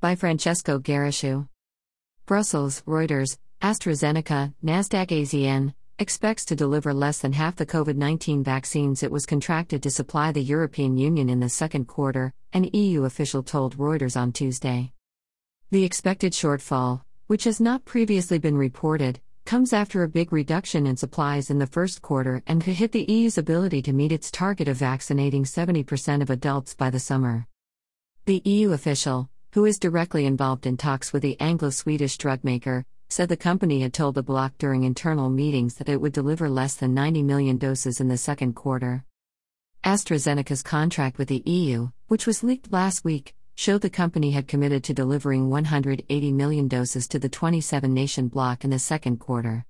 By Francesco Guarascio. Brussels, Reuters, AstraZeneca, Nasdaq AZN, expects to deliver less than half the COVID 19 vaccines it was contracted to supply the European Union in the second quarter, an EU official told Reuters on Tuesday. The expected shortfall, which has not previously been reported, comes after a big reduction in supplies in the first quarter and could hit the EU's ability to meet its target of vaccinating 70% of adults by the summer. The EU official, who is directly involved in talks with the Anglo Swedish drug maker, said the company had told the bloc during internal meetings that it would deliver less than 90 million doses in the second quarter. AstraZeneca's contract with the EU, which was leaked last week, showed the company had committed to delivering 180 million doses to the 27 nation bloc in the second quarter.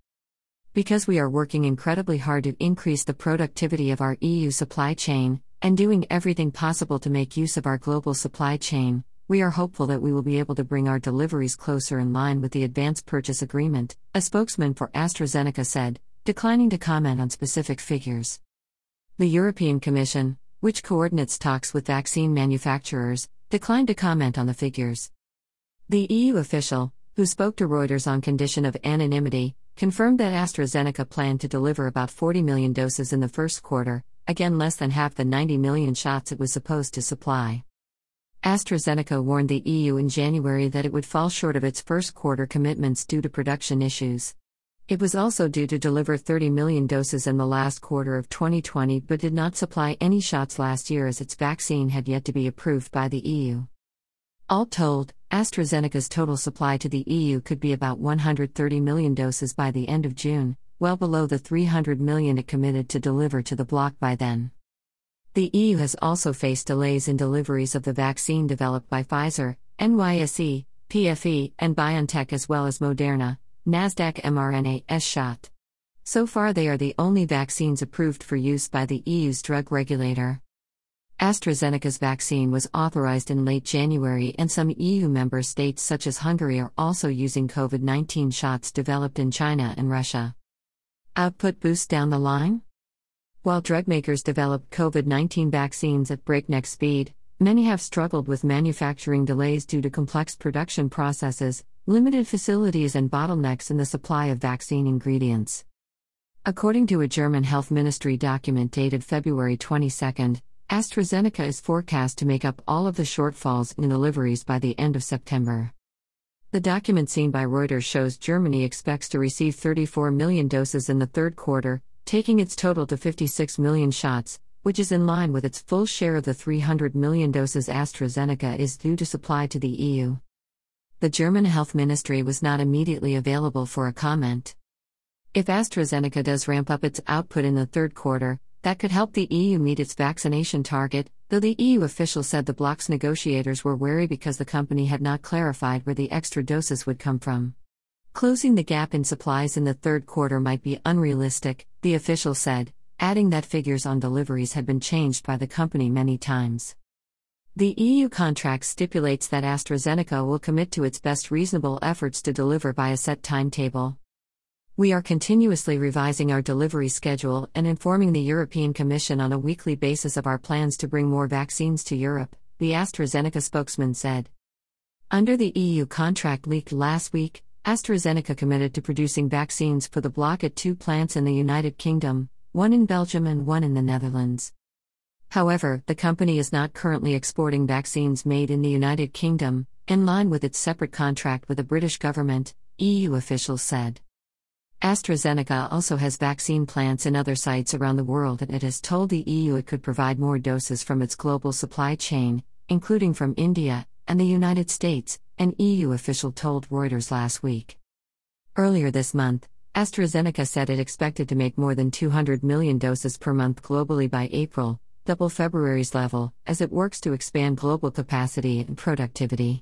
Because we are working incredibly hard to increase the productivity of our EU supply chain, and doing everything possible to make use of our global supply chain, we are hopeful that we will be able to bring our deliveries closer in line with the advance purchase agreement, a spokesman for AstraZeneca said, declining to comment on specific figures. The European Commission, which coordinates talks with vaccine manufacturers, declined to comment on the figures. The EU official, who spoke to Reuters on condition of anonymity, confirmed that AstraZeneca planned to deliver about 40 million doses in the first quarter, again less than half the 90 million shots it was supposed to supply. AstraZeneca warned the EU in January that it would fall short of its first quarter commitments due to production issues. It was also due to deliver 30 million doses in the last quarter of 2020 but did not supply any shots last year as its vaccine had yet to be approved by the EU. All told, AstraZeneca's total supply to the EU could be about 130 million doses by the end of June, well below the 300 million it committed to deliver to the bloc by then. The EU has also faced delays in deliveries of the vaccine developed by Pfizer, NYSE, PFE, and BioNTech as well as Moderna, Nasdaq mRNA S shot. So far, they are the only vaccines approved for use by the EU's drug regulator. AstraZeneca's vaccine was authorized in late January, and some EU member states, such as Hungary, are also using COVID 19 shots developed in China and Russia. Output boost down the line? While drug makers develop COVID 19 vaccines at breakneck speed, many have struggled with manufacturing delays due to complex production processes, limited facilities, and bottlenecks in the supply of vaccine ingredients. According to a German health ministry document dated February 22, AstraZeneca is forecast to make up all of the shortfalls in deliveries by the end of September. The document seen by Reuters shows Germany expects to receive 34 million doses in the third quarter, taking its total to 56 million shots, which is in line with its full share of the 300 million doses AstraZeneca is due to supply to the EU. The German health ministry was not immediately available for a comment. If AstraZeneca does ramp up its output in the third quarter, that could help the EU meet its vaccination target, though the EU official said the bloc's negotiators were wary because the company had not clarified where the extra doses would come from. Closing the gap in supplies in the third quarter might be unrealistic, the official said, adding that figures on deliveries had been changed by the company many times. The EU contract stipulates that AstraZeneca will commit to its best reasonable efforts to deliver by a set timetable. We are continuously revising our delivery schedule and informing the European Commission on a weekly basis of our plans to bring more vaccines to Europe, the AstraZeneca spokesman said. Under the EU contract leaked last week, AstraZeneca committed to producing vaccines for the bloc at two plants in the United Kingdom, one in Belgium and one in the Netherlands. However, the company is not currently exporting vaccines made in the United Kingdom, in line with its separate contract with the British government, EU officials said. AstraZeneca also has vaccine plants in other sites around the world and it has told the EU it could provide more doses from its global supply chain, including from India and the United States, an EU official told Reuters last week. Earlier this month, AstraZeneca said it expected to make more than 200 million doses per month globally by April, double February's level, as it works to expand global capacity and productivity.